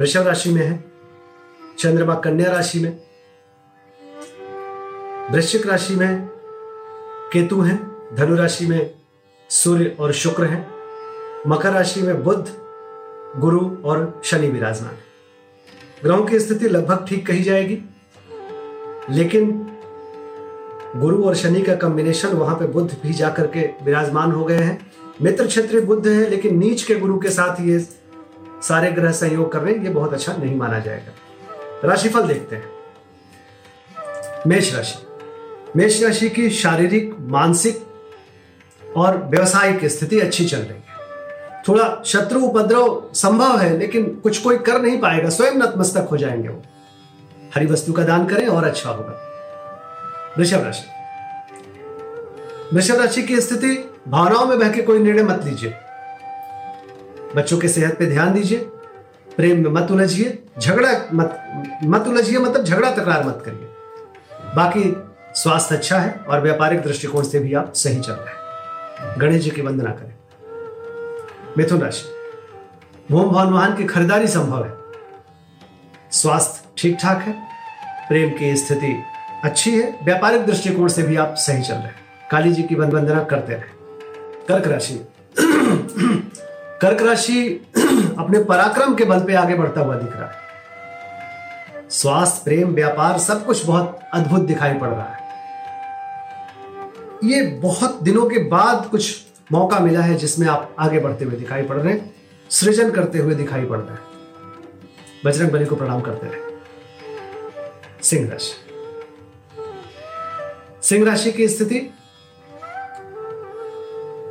वृषभ राशि में है, चंद्रमा कन्या राशि में, वृश्चिक राशि में केतु है, धनु राशि में सूर्य और शुक्र है, मकर राशि में बुद्ध गुरु और शनि विराजमान है। ग्रहों की स्थिति लगभग ठीक कही जाएगी, लेकिन गुरु और शनि का कॉम्बिनेशन वहाँ पे बुद्ध भी जाकर के विराजमान हो गए हैं। मित्र क्षेत्र बुद्ध है, लेकिन नीच के गुरु के साथ ये सारे ग्रह सहयोग कर रहे हैं, ये बहुत अच्छा नहीं माना जाएगा। राशिफल देखते हैं। मेष राशि। मेष राशि की शारीरिक, मानसिक और व्यवसायिक स्थिति अच्छी चल रही है। थोड़ा शत्रु उपद्रव संभव है, लेकिन कुछ कोई कर नहीं पाएगा, स्वयं नतमस्तक हो जाएँगे वो। हरी वस्तु का दान करें और अच्छा होगा। वृषभ राशि। वृषभ राशि की स्थिति, भावनाओं में बह के कोई निर्णय मत लीजिए। बच्चों के सेहत पे ध्यान दीजिए, प्रेम में मत उलझिए, झगड़ा मत मत उलझिए मतलब झगड़ा तकरार मत करिए। बाकी स्वास्थ्य अच्छा है और व्यापारिक दृष्टिकोण से भी आप सही चल रहे हैं। गणेश जी की वंदना करें। मिथुन राशि। भूम भवन वाहन की खरीदारी संभव है। स्वास्थ्य ठीक ठाक है, प्रेम की स्थिति अच्छी है, व्यापारिक दृष्टिकोण से भी आप सही चल रहे हैं। काली जी की वंदना करते रहे। कर्क राशि। कर्क राशि अपने पराक्रम के बल पे आगे बढ़ता हुआ दिख रहा है। स्वास्थ्य, प्रेम, व्यापार, सब कुछ बहुत अद्भुत दिखाई पड़ रहा है। ये बहुत दिनों के बाद कुछ मौका मिला है जिसमें आप आगे बढ़ते हुए दिखाई पड़ रहे हैं। सृजन करते हुए दिखाई पड़ रहे हैं। बजरंग बली को प्रणाम करते रहे सिंह राशि। सिंह राशि की स्थिति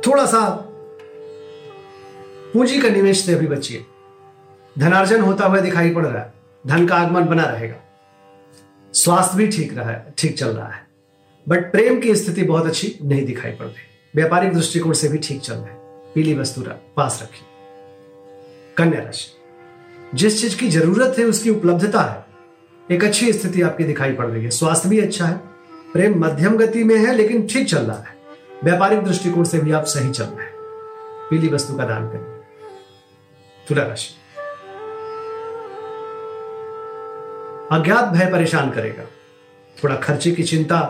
थोड़ा सा पूंजी का निवेश से अभी बचिए। धनार्जन होता हुआ दिखाई पड़ रहा है। धन का आगमन बना रहेगा। स्वास्थ्य भी ठीक रहा है, ठीक चल रहा है। बट प्रेम की स्थिति बहुत अच्छी नहीं दिखाई पड़ रही व्यापारिक दृष्टिकोण से भी ठीक चल रहा है। पीली वस्तु पास रखिए। कन्या राशि। जिस चीज़ की ज़रूरत है, उसकी उपलब्धता है। एक अच्छी स्थिति आपकी दिखाई पड़ रही है। स्वास्थ्य भी अच्छा है। प्रेम मध्यम गति में है, लेकिन ठीक चल रहा है। व्यापारिक दृष्टिकोण से भी आप सही चल रहे हैं। पीली वस्तु का दान करिए। तुला राशि अज्ञात भय परेशान करेगा। थोड़ा खर्चे की चिंता,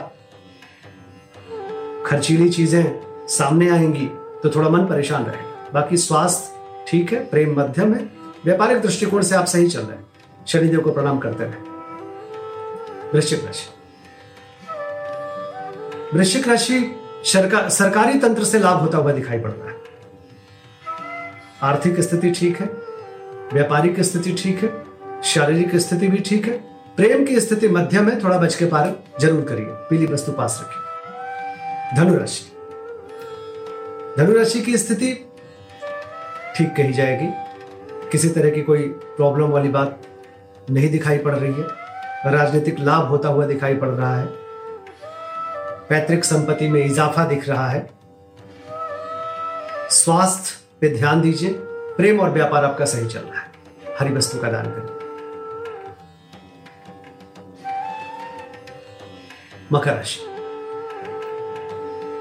खर्चीली चीज़ें सामने आएँगी तो थोड़ा मन परेशान रहेगा। बाकी स्वास्थ्य ठीक है, प्रेम मध्यम है, व्यापारिक दृष्टिकोण से आप सही चल रहे हैं। शनिदेव को प्रणाम करते रहे। वृश्चिक राशि। वृश्चिक राशि सरकारी तंत्र से लाभ होता हुआ दिखाई पड़ रहा है। आर्थिक स्थिति ठीक है, व्यापारिक स्थिति ठीक है, शारीरिक स्थिति भी ठीक है, प्रेम की स्थिति मध्यम है, थोड़ा बच के पार, ज़रूर करिए, पीली वस्तु पास रखिए। धनुराशि। धनुराशि की स्थिति ठीक कही जाएगी, किसी तरह की कोई प्रॉब्लम वाली बात नहीं दिखाई पड़ रही है, राजनीतिक लाभ होता हुआ दिखाई पड़ रहा है, पैतृक संपत्ति में इजाफा दिख रहा है, स्वास्थ्य पे ध्यान दीजिए, प्रेम और व्यापार आपका सही चल रहा है। हरी वस्तु का दान करिए मकर राशि।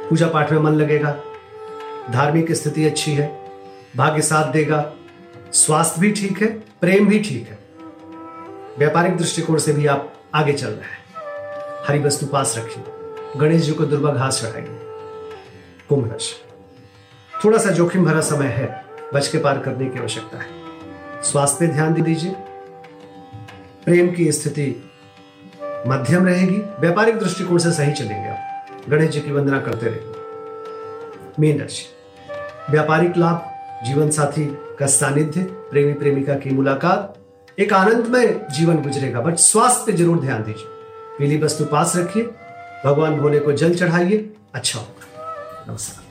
पूजा पाठ में मन लगेगा। धार्मिक स्थिति अच्छी है। भाग्य साथ देगा। स्वास्थ्य भी ठीक है, प्रेम भी ठीक है। व्यापारिक दृष्टिकोण से भी आप आगे चल रहे हैं। हरी वस्तु पास रखिए। गणेश जी को दुर्बा घास चढ़ाइए। कुंभ राशि। थोड़ा सा जोखिम भरा समय है, बच के पार करने की आवश्यकता है। स्वास्थ्य पे ध्यान दे दीजिए। प्रेम की स्थिति मध्यम रहेगी, व्यापारिक दृष्टिकोण से सही चलेंगे आप। गणेश जी की वंदना करते रहेंगे मीन राशि। व्यापारिक लाभ, जीवन साथी का सानिध्य, प्रेमी प्रेमिका की मुलाकात, एक आनंदमय जीवन गुजरेगा, बट स्वास्थ्य पे ज़रूर ध्यान दीजिए। पीली वस्तु पास रखिए, भगवान भोले को जल चढ़ाइए अच्छा होगा। नमस्कार।